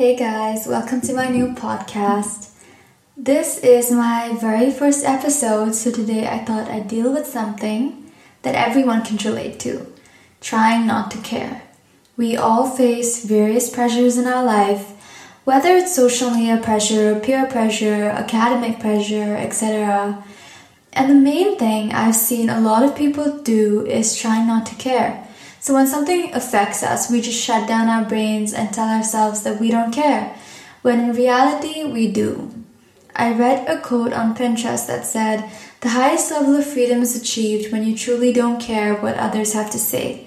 Hey guys, welcome to my new podcast. This is my very first episode, so today I thought I'd deal with something that everyone can relate to trying not to care. We all face various pressures in our life, whether it's social media pressure, peer pressure, academic pressure, etc. And the main thing I've seen a lot of people do is trying not to care. So when something affects us, we just shut down our brains and tell ourselves that we don't care, when in reality, we do. I read a quote on Pinterest that said, The highest level of freedom is achieved when you truly don't care what others have to say.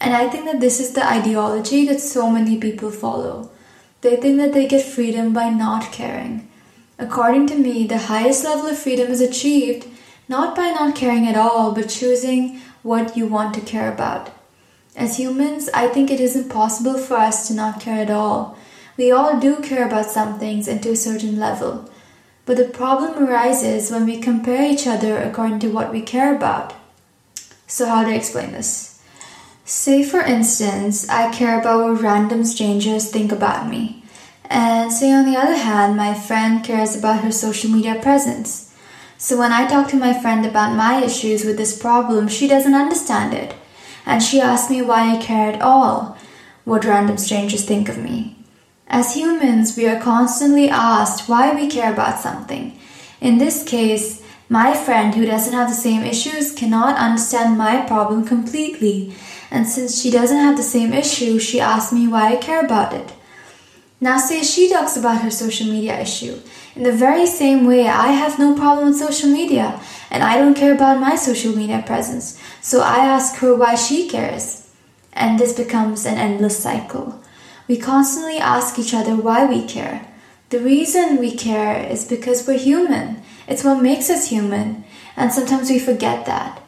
And I think that this is the ideology that so many people follow. They think that they get freedom by not caring. According to me, the highest level of freedom is achieved not by not caring at all, but choosing what you want to care about. As humans, I think it is impossible for us to not care at all. We all do care about some things and to a certain level. But the problem arises when we compare each other according to what we care about. So, how to explain this? Say, for instance, I care about what random strangers think about me. And say, on the other hand, my friend cares about her social media presence. So, when I talk to my friend about my issues with this problem, she doesn't understand it and she asked me why I care at all what random strangers think of me. As humans, we are constantly asked why we care about something. In this case, my friend who doesn't have the same issues cannot understand my problem completely, and since she doesn't have the same issue, she asked me why I care about it. Now, say she talks about her social media issue. In the very same way, I have no problem with social media, and I don't care about my social media presence. So I ask her why she cares. And this becomes an endless cycle. We constantly ask each other why we care. The reason we care is because we're human. It's what makes us human, and sometimes we forget that.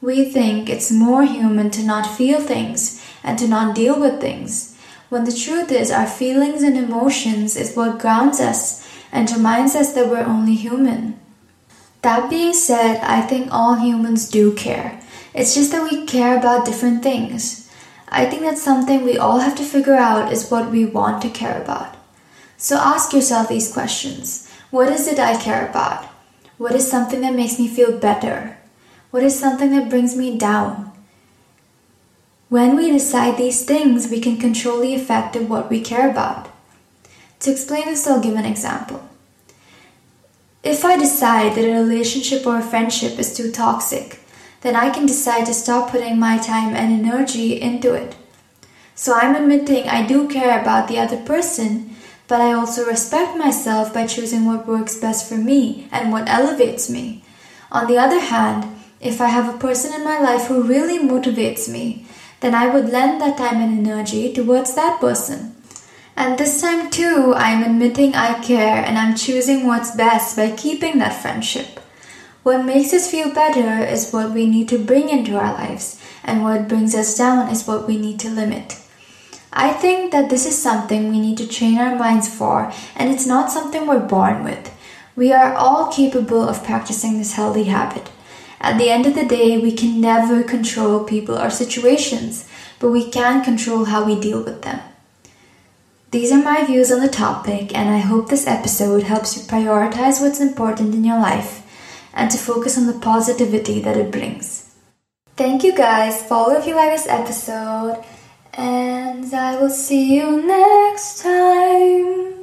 We think it's more human to not feel things and to not deal with things, when the truth is our feelings and emotions is what grounds us and reminds us that we're only human. That being said, I think all humans do care. It's just that we care about different things. I think that something we all have to figure out is what we want to care about. So ask yourself these questions What is it I care about? What is something that makes me feel better? What is something that brings me down? When we decide these things, we can control the effect of what we care about. To explain this, I'll give an example. If I decide that a relationship or a friendship is too toxic, then I can decide to stop putting my time and energy into it. So I'm admitting I do care about the other person, but I also respect myself by choosing what works best for me and what elevates me. On the other hand, if I have a person in my life who really motivates me, then I would lend that time and energy towards that person. And this time too, I'm admitting I care and I'm choosing what's best by keeping that friendship. What makes us feel better is what we need to bring into our lives, and what brings us down is what we need to limit. I think that this is something we need to train our minds for, and it's not something we're born with. We are all capable of practicing this healthy habit. At the end of the day, we can never control people or situations, but we can control how we deal with them. These are my views on the topic, and I hope this episode helps you prioritize what's important in your life and to focus on the positivity that it brings. Thank you guys for all of you like this episode, and I will see you next time.